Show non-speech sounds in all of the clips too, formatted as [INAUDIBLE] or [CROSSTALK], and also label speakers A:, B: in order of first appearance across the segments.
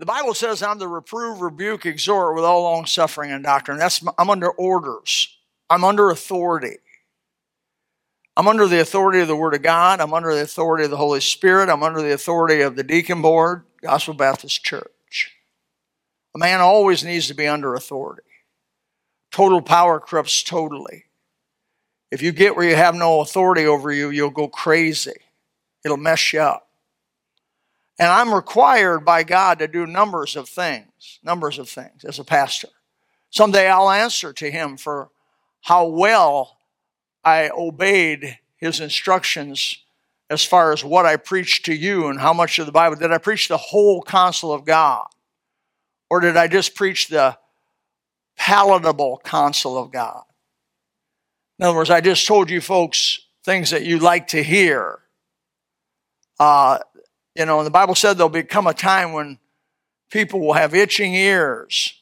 A: The Bible says I'm to reprove, rebuke, exhort with all long suffering and doctrine. That's I'm under orders. I'm under authority. I'm under the authority of the Word of God. I'm under the authority of the Holy Spirit. I'm under the authority of the deacon board, Gospel Baptist Church. A man always needs to be under authority. Total power corrupts totally. If you get where you have no authority over you, you'll go crazy. It'll mess you up. And I'm required by God to do numbers of things, numbers of things as a pastor. Someday I'll answer to Him for how well I obeyed His instructions as far as what I preached to you and how much of the Bible. Did I preach the whole counsel of God? Or did I just preach the palatable counsel of God? In other words, I just told you folks things that you like to hear. Uh, you know, and the Bible said there'll become a time when people will have itching ears.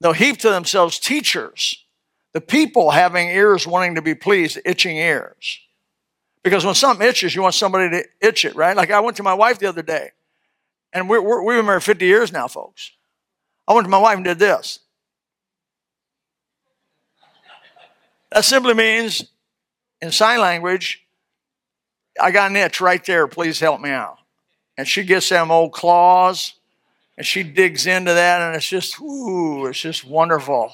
A: They'll heap to themselves teachers. The people having ears wanting to be pleased, itching ears. Because when something itches, you want somebody to itch it, right? Like I went to my wife the other day, and we're, we're, we've been married 50 years now, folks. I went to my wife and did this. That simply means, in sign language, I got an itch right there. Please help me out and she gets them old claws and she digs into that and it's just ooh it's just wonderful.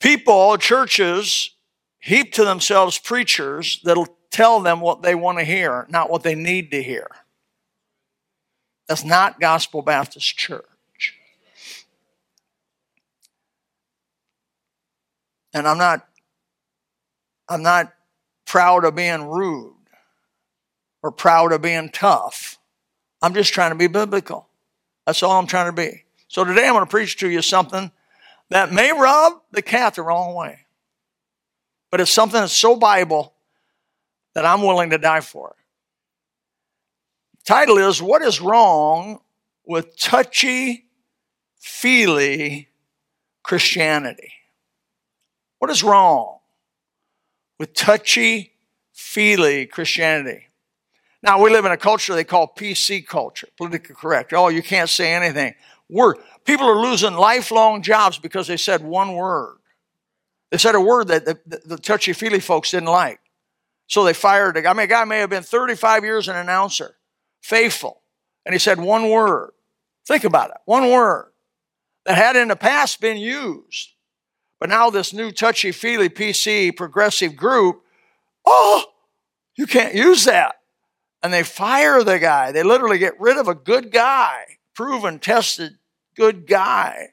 A: People churches heap to themselves preachers that'll tell them what they want to hear not what they need to hear. That's not gospel baptist church. And i'm not i'm not proud of being rude or proud of being tough. I'm just trying to be biblical. That's all I'm trying to be. So today I'm going to preach to you something that may rub the cat the wrong way. But it's something that's so Bible that I'm willing to die for. Title is What is Wrong with Touchy Feely Christianity? What is wrong? With touchy feely Christianity. Now, we live in a culture they call PC culture, politically correct. Oh, you can't say anything. Word. People are losing lifelong jobs because they said one word. They said a word that the, the, the touchy feely folks didn't like. So they fired a guy. I mean, a guy may have been 35 years an announcer, faithful, and he said one word. Think about it one word that had in the past been used but now this new touchy feely PC progressive group, oh, you can't use that. And they fire the guy. They literally get rid of a good guy, proven, tested, good guy,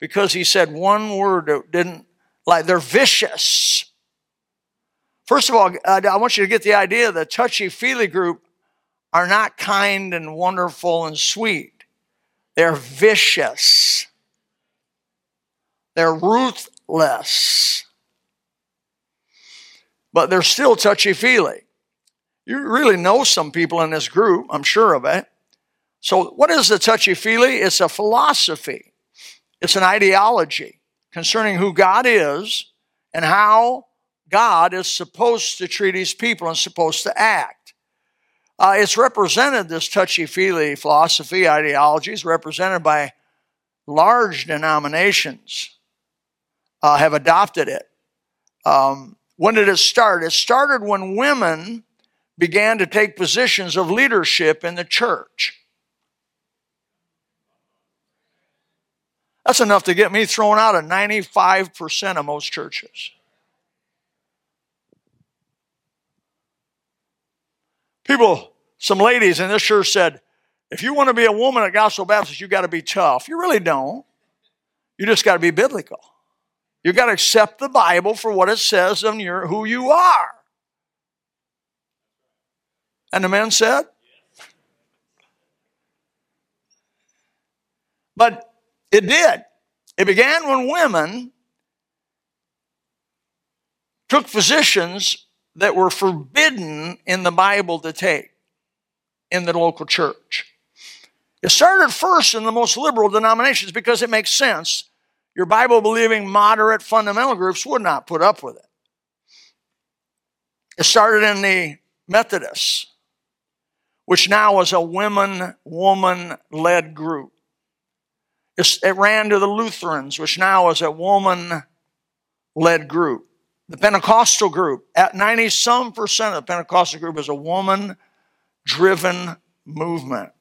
A: because he said one word that didn't, like, they're vicious. First of all, I want you to get the idea the touchy feely group are not kind and wonderful and sweet. They're vicious. They're ruth, less. But they're still touchy feely. You really know some people in this group, I'm sure of it. So, what is the touchy feely? It's a philosophy, it's an ideology concerning who God is and how God is supposed to treat his people and supposed to act. Uh, it's represented, this touchy feely philosophy, ideology is represented by large denominations uh, have adopted it. Um, when did it start? It started when women began to take positions of leadership in the church. That's enough to get me thrown out of 95% of most churches. People, some ladies in this church said, if you want to be a woman at Gospel Baptist, you got to be tough. You really don't. You just got to be biblical. You've got to accept the Bible for what it says on your, who you are. And the man said, But it did. It began when women took positions that were forbidden in the Bible to take in the local church. It started first in the most liberal denominations because it makes sense your Bible believing moderate fundamental groups would not put up with it. It started in the Methodists. which now is a women woman led group. It ran to the Lutherans, which now is a woman led group. The Pentecostal group, at 90 some percent of the Pentecostal group, is a woman driven movement.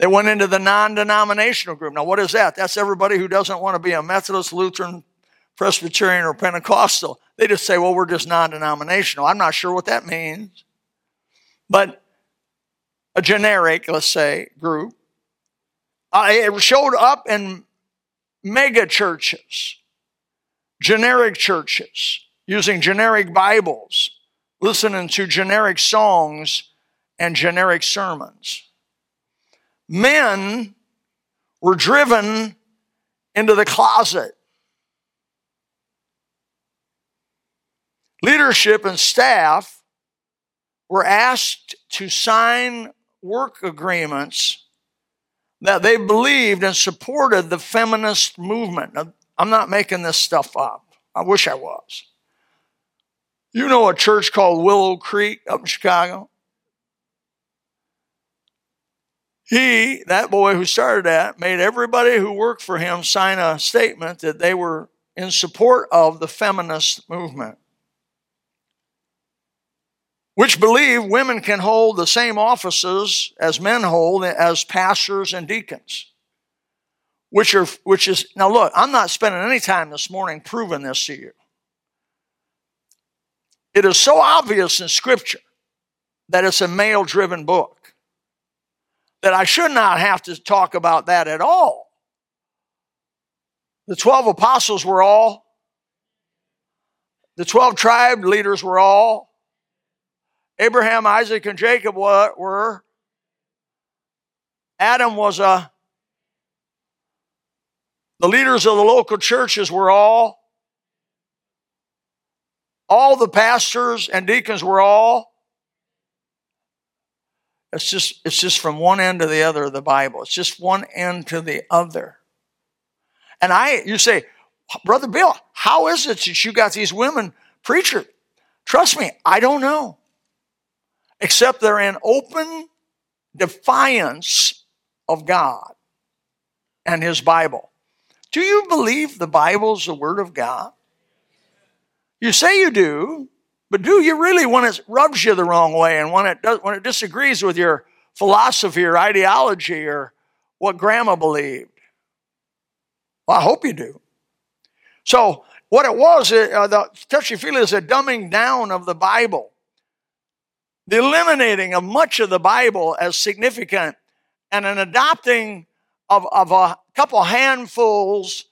A: They went into the non denominational group. Now, what is that? That's everybody who doesn't want to be a Methodist, Lutheran, Presbyterian, or Pentecostal. They just say, well, we're just non denominational. I'm not sure what that means. But a generic, let's say, group. Uh, it showed up in mega churches, generic churches, using generic Bibles, listening to generic songs and generic sermons. Men were driven into the closet. Leadership and staff were asked to sign work agreements that they believed and supported the feminist movement. Now, I'm not making this stuff up. I wish I was. You know a church called Willow Creek up in Chicago? He, that boy who started that, made everybody who worked for him sign a statement that they were in support of the feminist movement which believe women can hold the same offices as men hold as pastors and deacons. Which are which is now look, I'm not spending any time this morning proving this to you. It is so obvious in scripture that it's a male driven book that I should not have to talk about that at all. The 12 apostles were all, the 12 tribe leaders were all, Abraham, Isaac, and Jacob were. Adam was a. The leaders of the local churches were all. All the pastors and deacons were all. It's just, it's just from one end to the other of the Bible. It's just one end to the other. And I, you say, Brother Bill, how is it that you got these women preachers? Trust me, I don't know except they're in open defiance of God and His Bible. Do you believe the Bible's the Word of God? You say you do, but do you really when it rubs you the wrong way and when it does, when it disagrees with your philosophy or ideology or what grandma believed? Well, I hope you do. So, what it was, uh, the touchy feely is a dumbing down of the Bible the eliminating of much of the Bible as significant and an adopting of, of a couple handfuls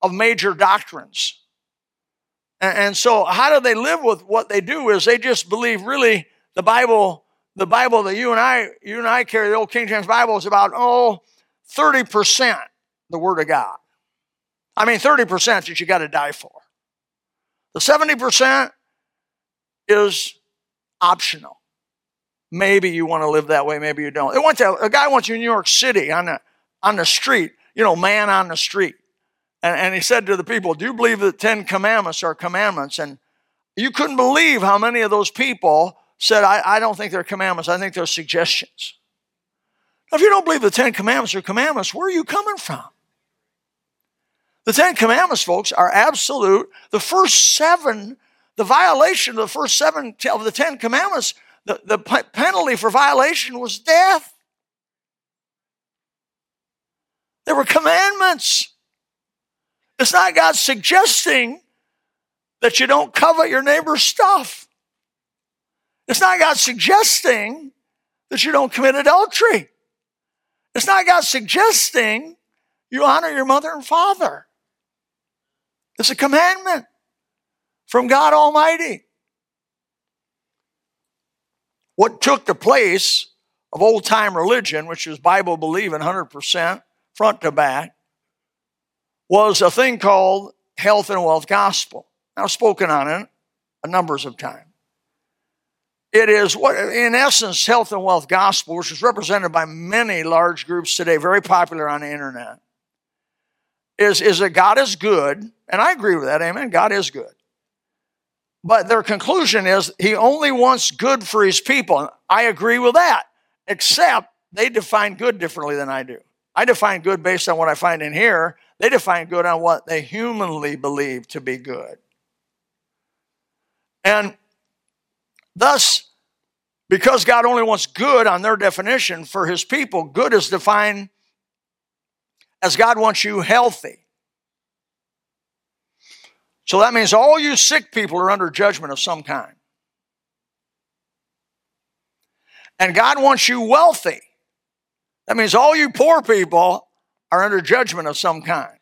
A: of major doctrines. And, so, how do they live with what they do? Is they just believe really the Bible, the Bible that you and I, you and I carry, the old King James Bible is about oh, 30% the Word of God. I mean, 30% that you got to die for. The 70% is optional. Maybe you want to live that way, maybe you don't. They went to, a guy went to New York City on the, on the street, you know, man on the street. And, and he said to the people, Do you believe that 10 commandments are commandments? And you couldn't believe how many of those people said, I, I don't think they're commandments, I think they're suggestions. Now, if you don't believe the Ten Commandments are commandments, where are you coming from? The Ten Commandments, folks, are absolute. The first seven, the violation of the first seven of the Ten Commandments the, the penalty for violation was death. There were commandments. It's not God suggesting that you don't covet your neighbor's stuff. It's not God suggesting that you don't commit adultery. It's not God suggesting you honor your mother and father. It's a commandment from God Almighty what took the place of old time religion, which is Bible believing 100% front to back, was a thing called health and wealth gospel. I've spoken on it a numbers of times. It is what, in essence, health and wealth gospel, which is represented by many large groups today, very popular on the internet, is, is that God is good, and I agree with that, amen. God is good. But their conclusion is he only wants good for his people. I agree with that. except they define good differently than I do. I define good based on what I find in here. They define good on what they humanly believe to be good. And thus, because God only wants good on their definition for his people, good is defined as God wants you healthy. So that means all you sick people are under judgment of some kind. And God wants you wealthy. That means all you poor people are under judgment of some kind.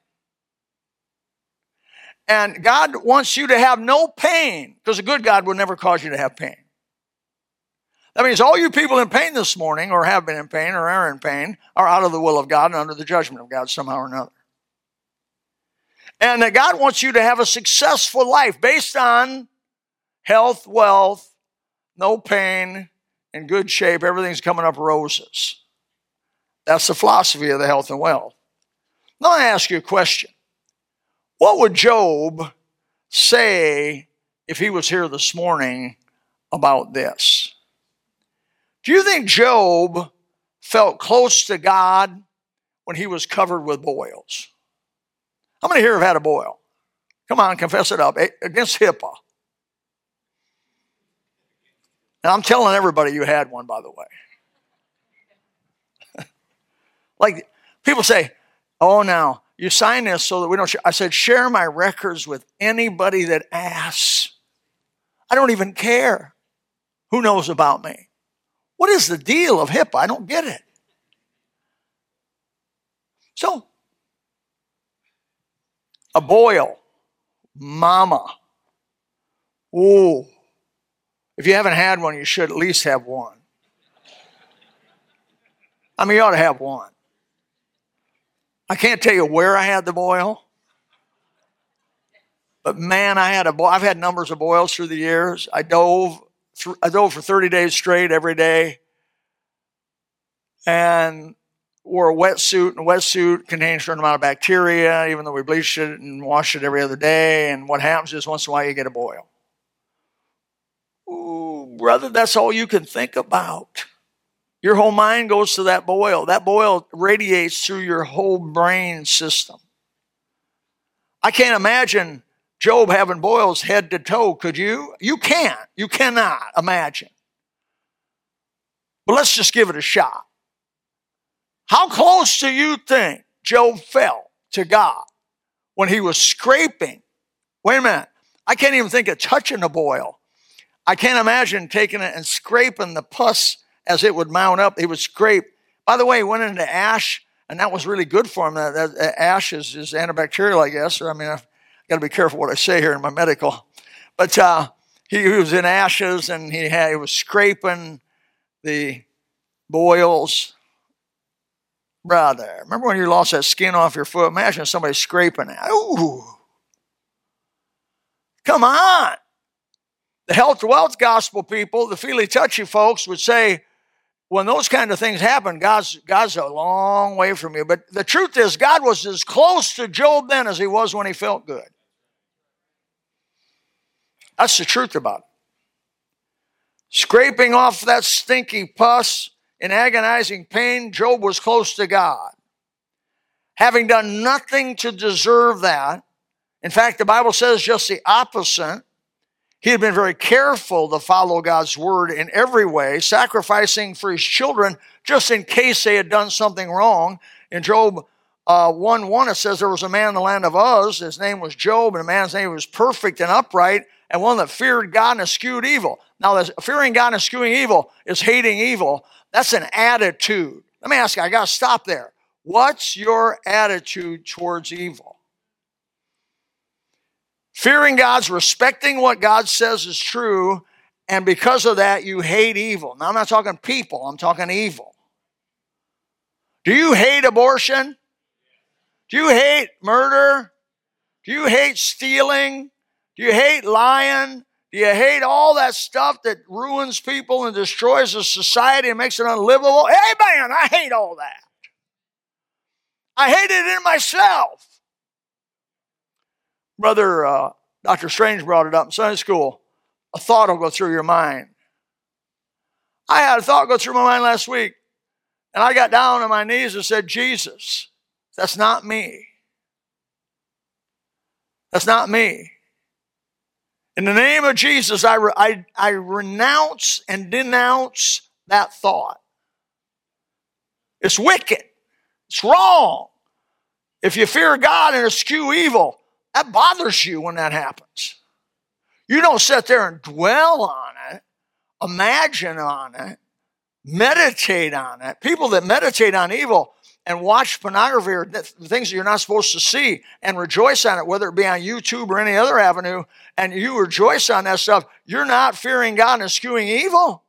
A: And God wants you to have no pain because a good God will never cause you to have pain. That means all you people in pain this morning, or have been in pain, or are in pain, are out of the will of God and under the judgment of God somehow or another. And that God wants you to have a successful life based on health, wealth, no pain, in good shape, everything's coming up roses. That's the philosophy of the health and wealth. Now I ask you a question. What would Job say if he was here this morning about this? Do you think Job felt close to God when he was covered with boils? How many here have had a boil? Come on, confess it up. Against HIPAA. And I'm telling everybody you had one, by the way. [LAUGHS] like people say, oh, now you sign this so that we don't. I said, share my records with anybody that asks. I don't even care who knows about me. What is the deal of HIPAA? I don't get it. So, a boil, mama. Ooh, if you haven't had one, you should at least have one. I mean, you ought to have one. I can't tell you where I had the boil, but man, I had a boil. I've had numbers of boils through the years. I dove, I dove for 30 days straight every day, and wore a wetsuit. And a wetsuit contains a certain amount of bacteria, even though we bleach it and wash it every other day. And what happens is once in a while you get a boil. Ooh, brother, that's all you can think about. Your whole mind goes to that boil. That boil radiates through your whole brain system. I can't imagine Job having boils head to toe. Could you? You can't. You cannot imagine. But let's just give it a shot. How close do you think Job felt to God when he was scraping? Wait a minute. I can't even think of touching a boil. I can't imagine taking it and scraping the pus as it would mount up. He would scrape. By the way, he went into ash, and that was really good for him. That, that ash is, is, antibacterial, I guess. Or I mean, I've got to be careful what I say here in my medical. But uh, he, he, was in ashes, and he, had, he was scraping the boils. Brother, remember when you lost that skin off your foot? Imagine somebody scraping it. Ooh. Come on. The health wealth gospel people, the feely touchy folks would say, when those kind of things happen, God's, God's a long way from you. But the truth is, God was as close to Job then as he was when he felt good. That's the truth about it. Scraping off that stinky pus in agonizing pain, Job was close to God. Having done nothing to deserve that, in fact, the Bible says just the opposite. He had been very careful to follow God's word in every way, sacrificing for his children just in case they had done something wrong. In Job uh, 1 1, it says there was a man in the land of Uz. His name was Job, and the man's name was perfect and upright, and one that feared God and eschewed evil. Now, fearing God and eschewing evil is hating evil. That's an attitude. Let me ask you, I got to stop there. What's your attitude towards evil? Fearing God's respecting what God says is true, and because of that, you hate evil. Now, I'm not talking people, I'm talking evil. Do you hate abortion? Do you hate murder? Do you hate stealing? Do you hate lying? Do you hate all that stuff that ruins people and destroys a society and makes it unlivable? Hey, man, I hate all that. I hate it in myself. Brother uh, Dr. Strange brought it up in Sunday school. A thought will go through your mind. I had a thought go through my mind last week. And I got down on my knees and said, Jesus, that's not me. That's not me. In the name of Jesus, I, re- I, I renounce and denounce that thought. It's wicked. It's wrong. If you fear God and eschew evil, that bothers you when that happens. You don't sit there and dwell on it, imagine on it, meditate on it. People that meditate on evil and watch pornography or things that you're not supposed to see and rejoice on it, whether it be on YouTube or any other avenue, and you rejoice on that stuff, you're not fearing God and eschewing evil.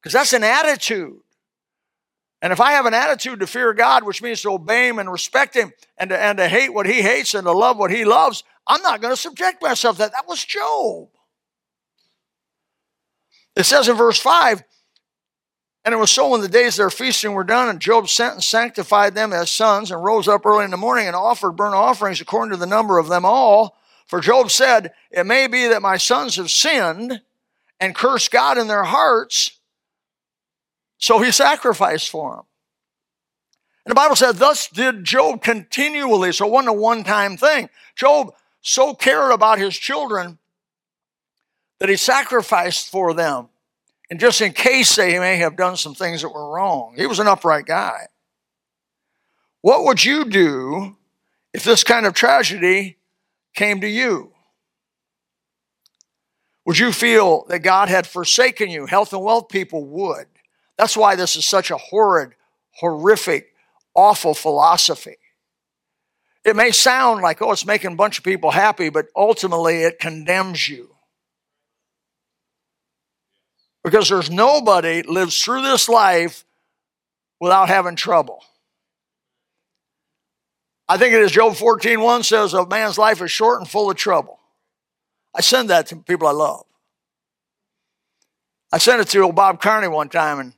A: Because that's an attitude. And if I have an attitude to fear God, which means to obey Him and respect Him and to, and to hate what He hates and to love what He loves, I'm not going to subject myself to that. That was Job. It says in verse 5 And it was so when the days of their feasting were done, and Job sent and sanctified them as sons, and rose up early in the morning and offered burnt offerings according to the number of them all. For Job said, It may be that my sons have sinned and cursed God in their hearts so he sacrificed for them. And the Bible said, thus did Job continually. So it wasn't a one time thing. Job so cared about his children that he sacrificed for them. And just in case they may have done some things that were wrong, he was an upright guy. What would you do if this kind of tragedy came to you? Would you feel that God had forsaken you? Health and wealth people would. That's why this is such a horrid, horrific, awful philosophy. It may sound like, oh, it's making a bunch of people happy, but ultimately it condemns you. Because there's nobody lives through this life without having trouble. I think it is Job 14 1 says, A man's life is short and full of trouble. I send that to people I love. I sent it to old Bob Carney one time, and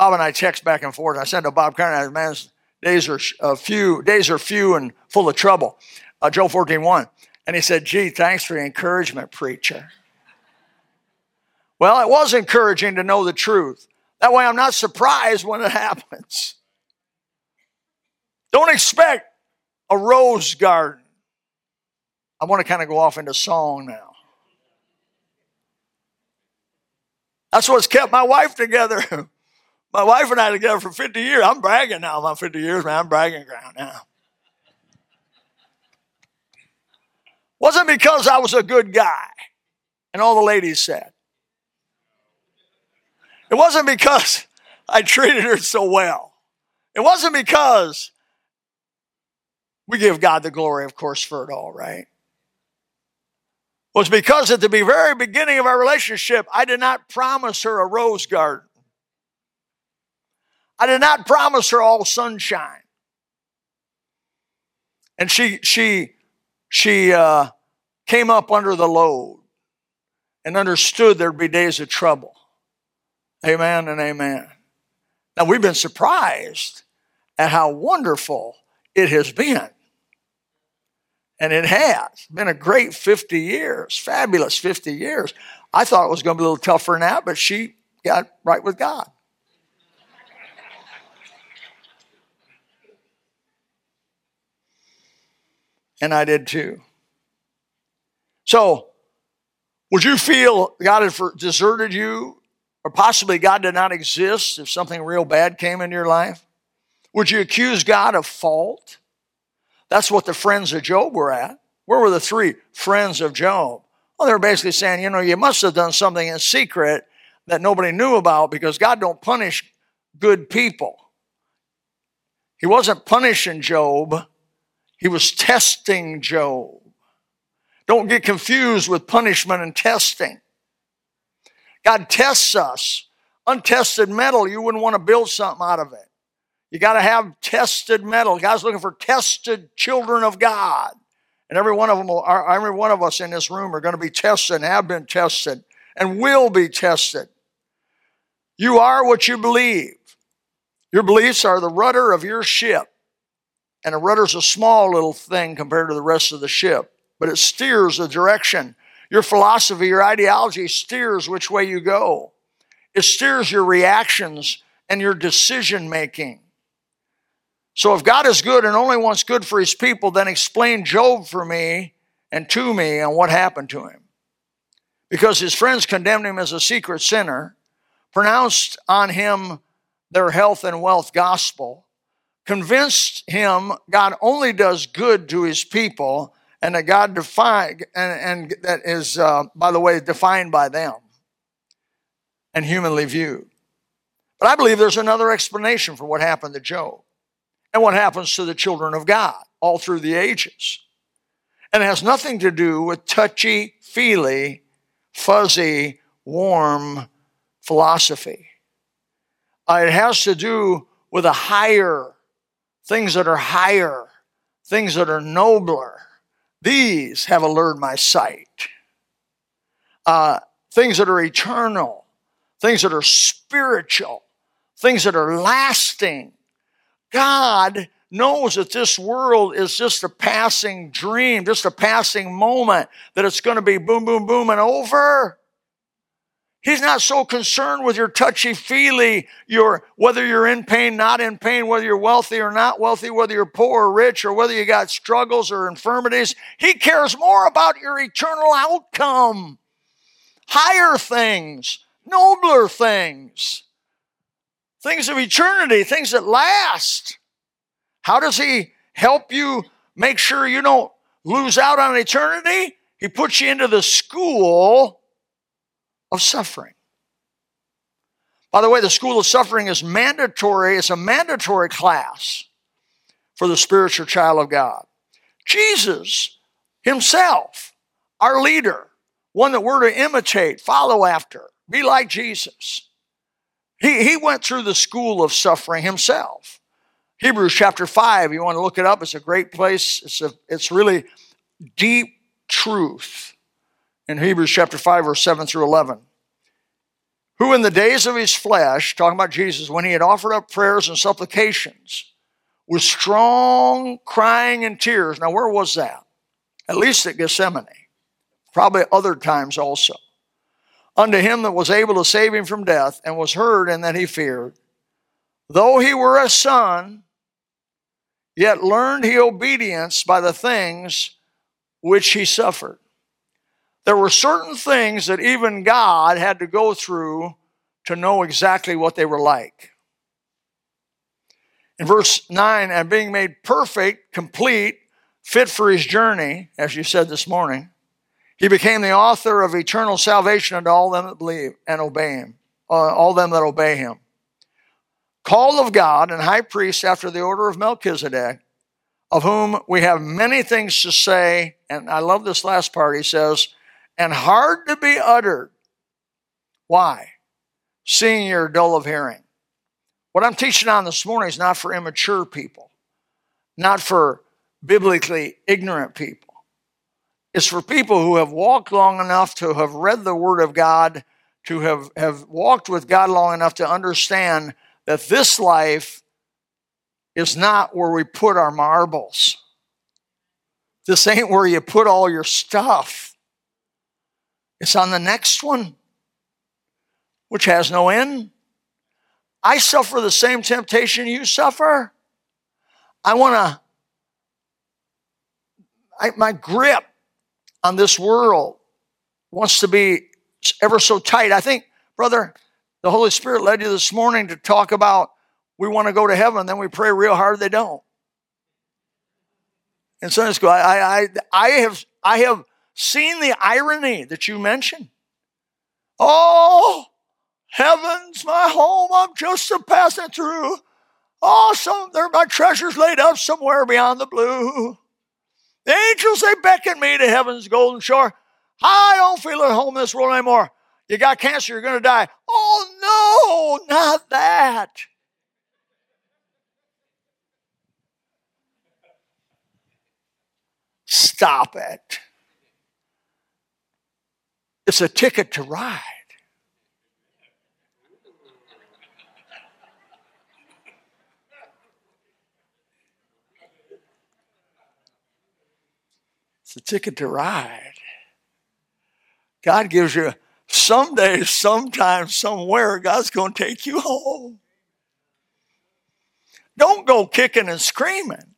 A: Bob and I text back and forth. I said to Bob Carney, man's days are uh, few, days are few and full of trouble. Uh, Job 14, 1. And he said, gee, thanks for the encouragement, preacher. Well, it was encouraging to know the truth. That way I'm not surprised when it [LAUGHS] happens. Don't expect a rose garden. I want to kind of go off into song now. That's what's kept my wife together. [LAUGHS] My wife and I together for 50 years. I'm bragging now about 50 years, man. I'm bragging ground now. Wasn't because I was a good guy, and all the ladies said. It wasn't because I treated her so well. It wasn't because we give God the glory, of course, for it all, right? It was because at the very beginning of our relationship, I did not promise her a rose garden. I did not promise her all sunshine. And she, she, she uh, came up under the load and understood there'd be days of trouble. Amen and amen. Now we've been surprised at how wonderful it has been. And it has been a great 50 years, fabulous 50 years. I thought it was going to be a little tougher that, but she got right with God. And I did too. So, would you feel God had deserted you, or possibly God did not exist if something real bad came into your life? Would you accuse God of fault? That's what the friends of Job were at. Where were the three friends of Job? Well, they were basically saying, you know, you must have done something in secret that nobody knew about because God don't punish good people. He wasn't punishing Job he was testing Job. Don't get confused with punishment and testing. God tests us. Untested metal, you wouldn't want to build something out of it. You got to have tested metal. God's looking for tested children of God. And every one of them, will, every one of us in this room are going to be tested and have been tested and will be tested. You are what you believe. Your beliefs are the rudder of your ship. And a rudder's a small little thing compared to the rest of the ship, but it steers the direction. Your philosophy, your ideology steers which way you go. It steers your reactions and your decision making. So if God is good and only wants good for his people, then explain Job for me and to me and what happened to him. Because his friends condemned him as a secret sinner, pronounced on him their health and wealth gospel, convinced him God only does good to his people and that God define and, and that is, uh, by the way, defined by them and humanly viewed. But I believe there's another explanation for what happened to Job and what happens to the children of God all through the ages. And it has nothing to do with touchy, feely, fuzzy, warm philosophy. Uh, it has to do with a higher, things that are higher, things that are nobler. These have allured my sight. Uh, things that are eternal, things that are spiritual, things that are lasting. God knows that this world is just a passing dream, just a passing moment, that it's going to be boom, boom, boom, and over. He's not so concerned with your touchy feely, your whether you're in pain, not in pain, whether you're wealthy or not wealthy, whether you're poor or rich, or whether you got struggles or infirmities. He cares more about your eternal outcome, higher things, nobler things, things of eternity, things that last. How does he help you make sure you don't lose out on eternity? He puts you into the school of suffering. By the way, the school of suffering is mandatory, it's a mandatory class for the spiritual child of God. Jesus himself, our leader, one that we're to imitate, follow after, be like Jesus. He, he went through the school of suffering himself. Hebrews chapter 5, you want to look it up, it's a great place. It's, a, it's really deep truth in Hebrews chapter 5, verse 7 through 11. Who in the days of his flesh, talking about Jesus, when he had offered up prayers and supplications with strong crying and tears. Now, where was that? At least at Gethsemane. Probably other times also. Unto him that was able to save him from death and was heard and that he feared. Though he were a son, Yet learned he obedience by the things which he suffered. There were certain things that even God had to go through to know exactly what they were like. In verse 9, and being made perfect, complete, fit for his journey, as you said this morning, he became the author of eternal salvation unto all them that believe and obey him, uh, all them that obey him called of God and high priest after the order of Melchizedek, of whom we have many things to say. And I love this last part. He says, and hard to be uttered. Why? Seeing you're dull of hearing. What I'm teaching on this morning is not for immature people, not for biblically ignorant people. It's for people who have walked long enough to have read the Word of God, to have, have walked with God long enough to understand that this life is not where we put our marbles. This ain't where you put all your stuff. It's on the next one, which has no end. I suffer the same temptation you suffer. I want to, my grip on this world wants to be ever so tight. I think, brother, the Holy Spirit led you this morning to talk about we want to go to heaven, then we pray real hard they don't. In Sunday school, I, I, I, have, I have seen the irony that you mentioned. Oh, heaven's my home. I'm just a passing through. Oh, some there my treasures laid up somewhere beyond the blue. The angels they beckon me to heaven's golden shore. I don't feel at home in this world anymore. You got cancer, you're going to die. Oh, no, not that. Stop it. It's a ticket to ride. It's a ticket to ride. God gives you someday, sometime, somewhere, God's going to take you home. don't go kicking and screaming.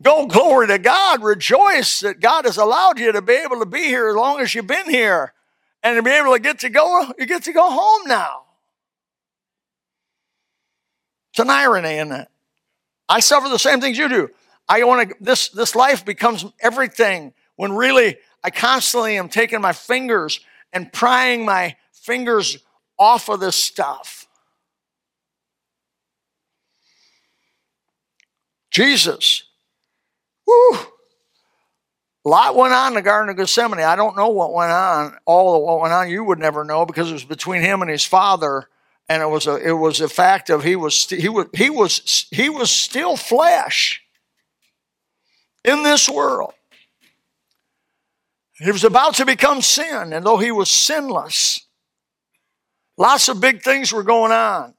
A: Go glory to God. Rejoice that God has allowed you to be able to be here as long as you've been here and to be able to get to go, you get to go home now. It's an irony, isn't it? I suffer the same things you do. I want to, this, this life becomes everything when really I constantly am taking my fingers and prying my fingers off of this stuff. Jesus, whoo, a lot went on in the Garden of Gethsemane. I don't know what went on. All of what went on, you would never know because it was between him and his father, and it was a it was a fact of he was he was he was he was still flesh in this world. He was about to become sin, and though he was sinless, lots of big things were going on.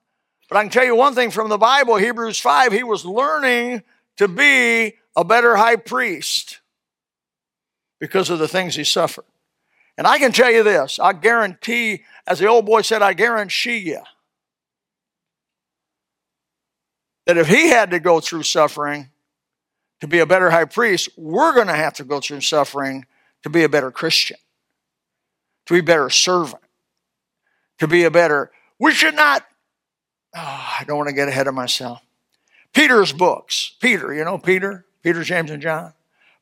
A: But I can tell you one thing from the Bible, Hebrews 5, he was learning to be a better high priest because of the things he suffered. And I can tell you this I guarantee, as the old boy said, I guarantee you that if he had to go through suffering to be a better high priest, we're going to have to go through suffering to be a better Christian, to be a better servant, to be a better. We should not, oh, I don't want to get ahead of myself. Peter's books, Peter, you know Peter, Peter, James, and John.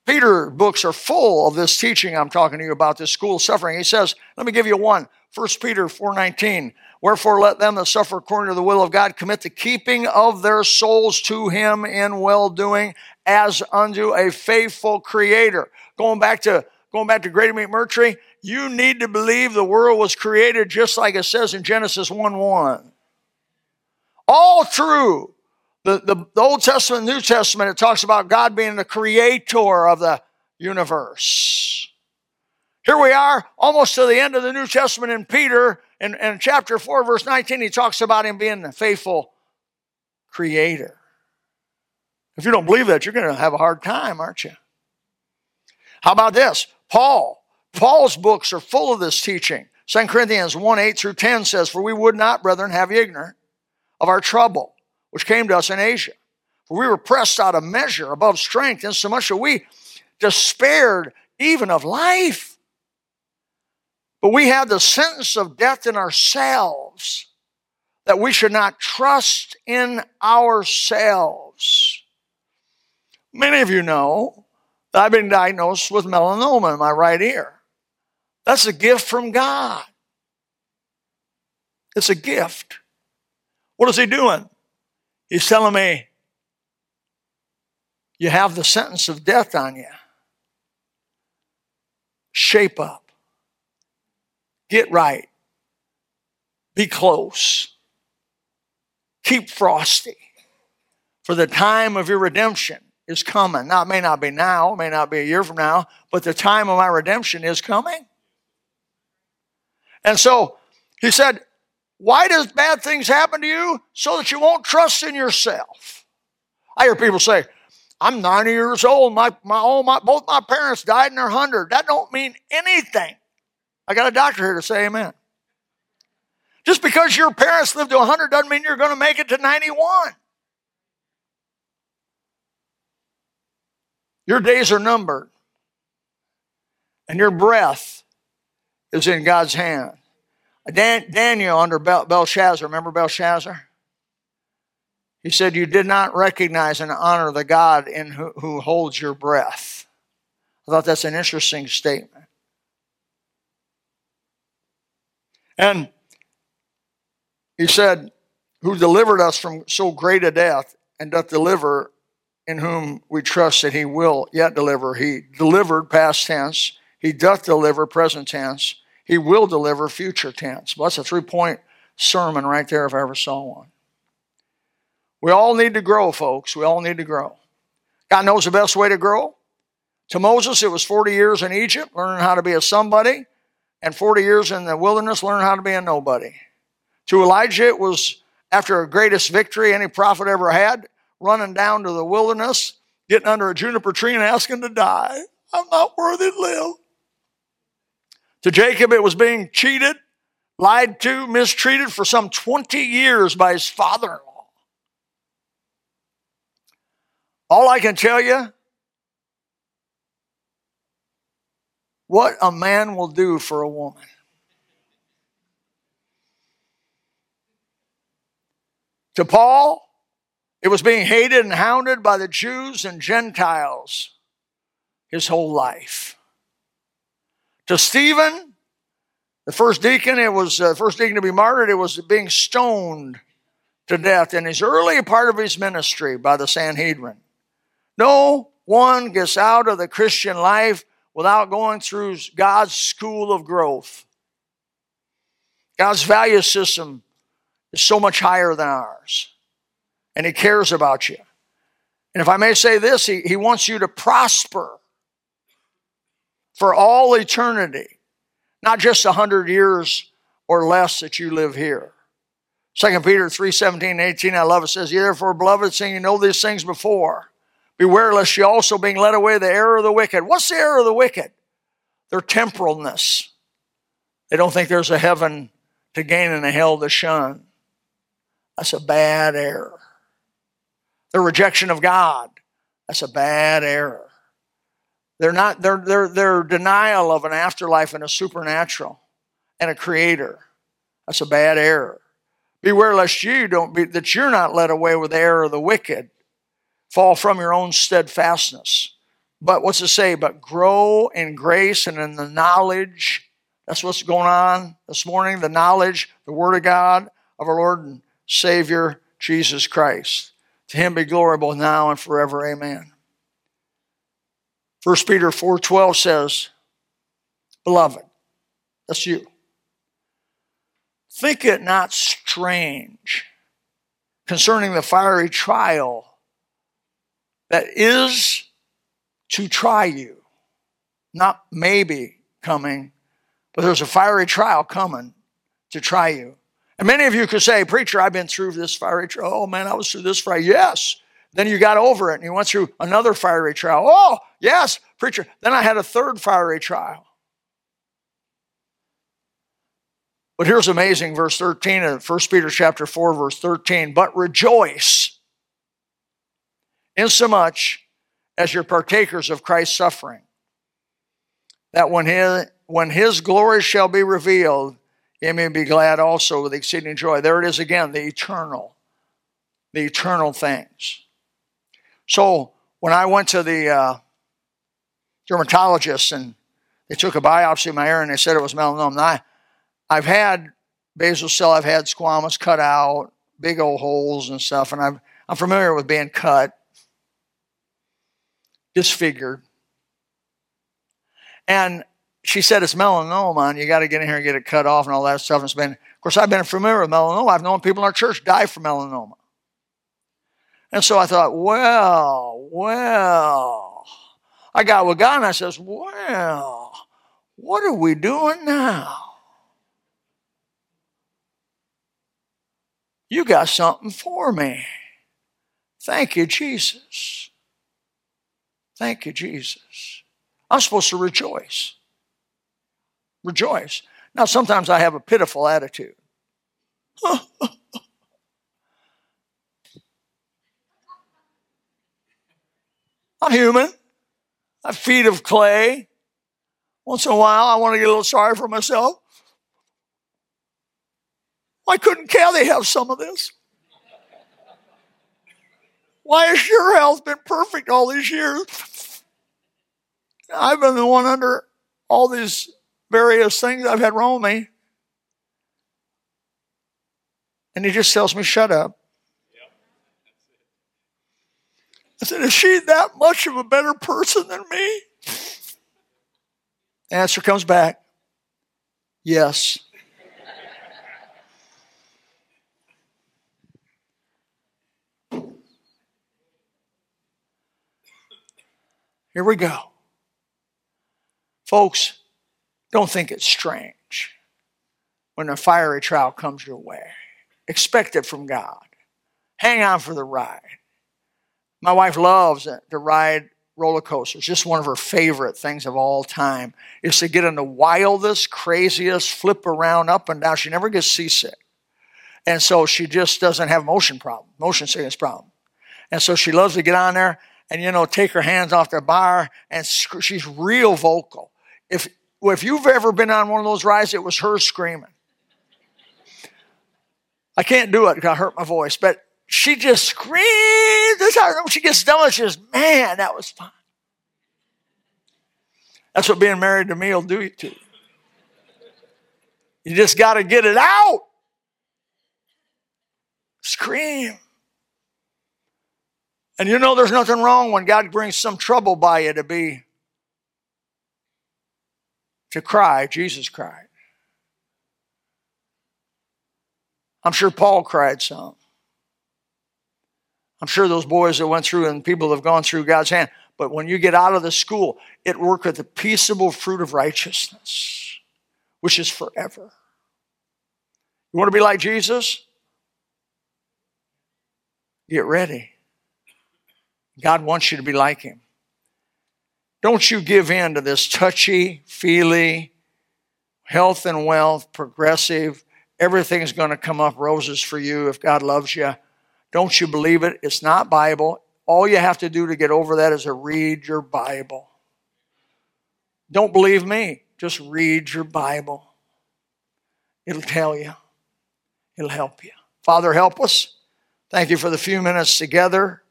A: Peter books are full of this teaching I'm talking to you about, this school of suffering. He says, let me give you one. 1 Peter 4.19, Wherefore let them that suffer according to the will of God commit the keeping of their souls to him in well-doing as unto a faithful creator. Going back to going back to Grady McMurtry, you need to believe the world was created just like it says in Genesis 1 1. All through the, the, the Old Testament New Testament, it talks about God being the creator of the universe. Here we are, almost to the end of the New Testament in Peter, in, in chapter 4, verse 19, he talks about him being the faithful creator. If you don't believe that, you're going to have a hard time, aren't you? How about this? Paul. Paul's books are full of this teaching. 2 Corinthians 1 8 through 10 says, For we would not, brethren, have you ignorant of our trouble, which came to us in Asia. For we were pressed out of measure, above strength, insomuch that we despaired even of life. But we had the sentence of death in ourselves, that we should not trust in ourselves. Many of you know that I've been diagnosed with melanoma in my right ear. That's a gift from God. It's a gift. What is He doing? He's telling me, you have the sentence of death on you. Shape up. Get right. Be close. Keep frosty. For the time of your redemption is coming. Now, it may not be now, it may not be a year from now, but the time of my redemption is coming. And so he said, Why does bad things happen to you? So that you won't trust in yourself. I hear people say, I'm 90 years old. My, my, all my, both my parents died in their 100. That don't mean anything. I got a doctor here to say amen. Just because your parents lived to 100 doesn't mean you're going to make it to 91. Your days are numbered, and your breath is in God's hand. Dan, Daniel under Bel- Belshazzar, remember Belshazzar? He said, You did not recognize and honor the God in who, who holds your breath. I thought that's an interesting statement. And he said, Who delivered us from so great a death and doth deliver in whom we trust that he will yet deliver. He delivered past tense. He doth deliver present tense. He will deliver future tense. Well, that's a three point sermon right there if I ever saw one. We all need to grow, folks. We all need to grow. God knows the best way to grow. To Moses, it was 40 years in Egypt, learning how to be a somebody, and 40 years in the wilderness, learning how to be a nobody. To Elijah, it was after a greatest victory any prophet ever had, running down to the wilderness, getting under a juniper tree and asking to die. I'm not worthy to live. To Jacob, it was being cheated, lied to, mistreated for some 20 years by his father in law. All I can tell you, what a man will do for a woman. To Paul, it was being hated and hounded by the Jews and Gentiles his whole life. To Stephen, the first deacon, it was the uh, first deacon to be martyred, it was being stoned to death in his early part of his ministry by the Sanhedrin. No one gets out of the Christian life without going through God's school of growth. God's value system is so much higher than ours, and He cares about you. And if I may say this, He, he wants you to prosper for all eternity, not just a hundred years or less that you live here. 2 Peter 3 17 18, I love it, says, Therefore, beloved, seeing you know these things before, beware lest you also being led away the error of the wicked. What's the error of the wicked? Their temporalness. They don't think there's a heaven to gain and a hell to shun. That's a bad error. Their rejection of God. That's a bad error. They're not, their, their denial of an afterlife and a supernatural and a creator. That's a bad error. Beware lest you don't be, that you're not led away with the error of the wicked. Fall from your own steadfastness. But what's it say? But grow in grace and in the knowledge. That's what's going on this morning. The knowledge, the Word of God, of our Lord and Savior, Jesus Christ. To him be glory both now and forever. Amen. 1 Peter 4:12 says, Beloved, that's you. Think it not strange concerning the fiery trial that is to try you. Not maybe coming, but there's a fiery trial coming to try you. And many of you could say, Preacher, I've been through this fiery trial. Oh man, I was through this fire. Yes. Then you got over it and you went through another fiery trial. Oh, yes, preacher. Then I had a third fiery trial. But here's amazing, verse 13 uh, of 1 Peter chapter 4, verse 13. But rejoice insomuch as you're partakers of Christ's suffering, that when his, when his glory shall be revealed, ye may be glad also with exceeding joy. There it is again, the eternal, the eternal things. So when I went to the uh, dermatologist and they took a biopsy of my ear and they said it was melanoma, I, I've had basal cell, I've had squamous cut out, big old holes and stuff, and I'm, I'm familiar with being cut, disfigured. And she said it's melanoma and you got to get in here and get it cut off and all that stuff. And it's been, of course, I've been familiar with melanoma. I've known people in our church die from melanoma. And so I thought, well, well. I got with God and I says, well, what are we doing now? You got something for me. Thank you, Jesus. Thank you, Jesus. I'm supposed to rejoice. Rejoice. Now, sometimes I have a pitiful attitude. [LAUGHS] I'm human. I have feet of clay. Once in a while, I want to get a little sorry for myself. Why couldn't Kathy have some of this? Why has your health been perfect all these years? I've been the one under all these various things I've had wrong with me. And he just tells me, shut up. I said, Is she that much of a better person than me? Answer comes back Yes. Here we go. Folks, don't think it's strange when a fiery trial comes your way. Expect it from God. Hang on for the ride. My wife loves to ride roller coasters. Just one of her favorite things of all time is to get in the wildest, craziest, flip around up and down. She never gets seasick. And so she just doesn't have motion problem, motion sickness problem. And so she loves to get on there and you know, take her hands off the bar, and sc- she's real vocal. If if you've ever been on one of those rides, it was her screaming. I can't do it because I hurt my voice, but she just screams. That's how she gets done. She says, "Man, that was fun." That's what being married to me will do to you. You just got to get it out. Scream. And you know there's nothing wrong when God brings some trouble by you to be to cry. Jesus cried. I'm sure Paul cried some. I'm sure those boys that went through and people have gone through God's hand. But when you get out of the school, it worketh the peaceable fruit of righteousness, which is forever. You want to be like Jesus? Get ready. God wants you to be like him. Don't you give in to this touchy, feely, health and wealth, progressive, everything's going to come up roses for you if God loves you. Don't you believe it? It's not Bible. All you have to do to get over that is to read your Bible. Don't believe me. Just read your Bible. It'll tell you. It'll help you. Father, help us. Thank you for the few minutes together.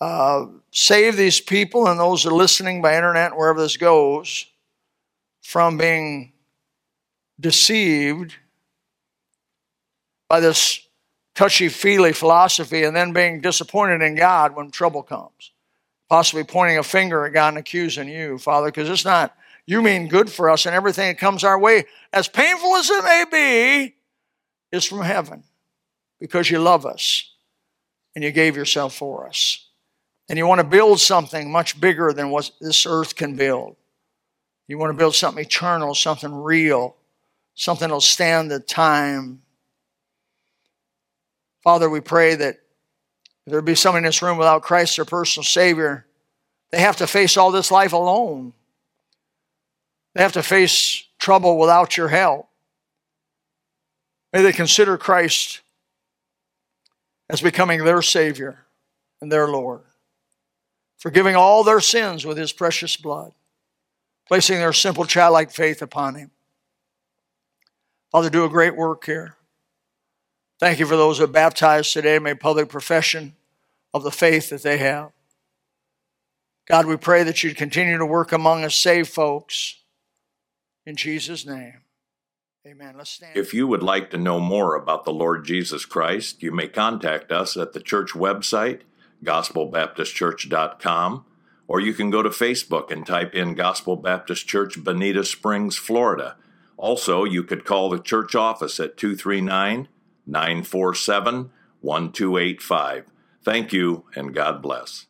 A: Uh, save these people and those that are listening by internet, wherever this goes, from being deceived by this touchy feely philosophy and then being disappointed in God when trouble comes. Possibly pointing a finger at God and accusing you, Father, because it's not, you mean good for us and everything that comes our way, as painful as it may be, is from heaven because you love us and you gave yourself for us. And you want to build something much bigger than what this earth can build. You want to build something eternal, something real, something that'll stand the time. Father, we pray that if there be someone in this room without Christ, their personal Savior. They have to face all this life alone. They have to face trouble without your help. May they consider Christ as becoming their Savior and their Lord, forgiving all their sins with His precious blood, placing their simple childlike faith upon Him. Father, do a great work here. Thank you for those who are baptized today, made public profession of the faith that they have. God, we pray that you'd continue to work among us, save folks. In Jesus' name. Amen. Let's stand.
B: If you would like to know more about the Lord Jesus Christ, you may contact us at the church website, gospelbaptistchurch.com, or you can go to Facebook and type in Gospel Baptist Church, Bonita Springs, Florida. Also, you could call the church office at 239 947 1285. Thank you, and God bless.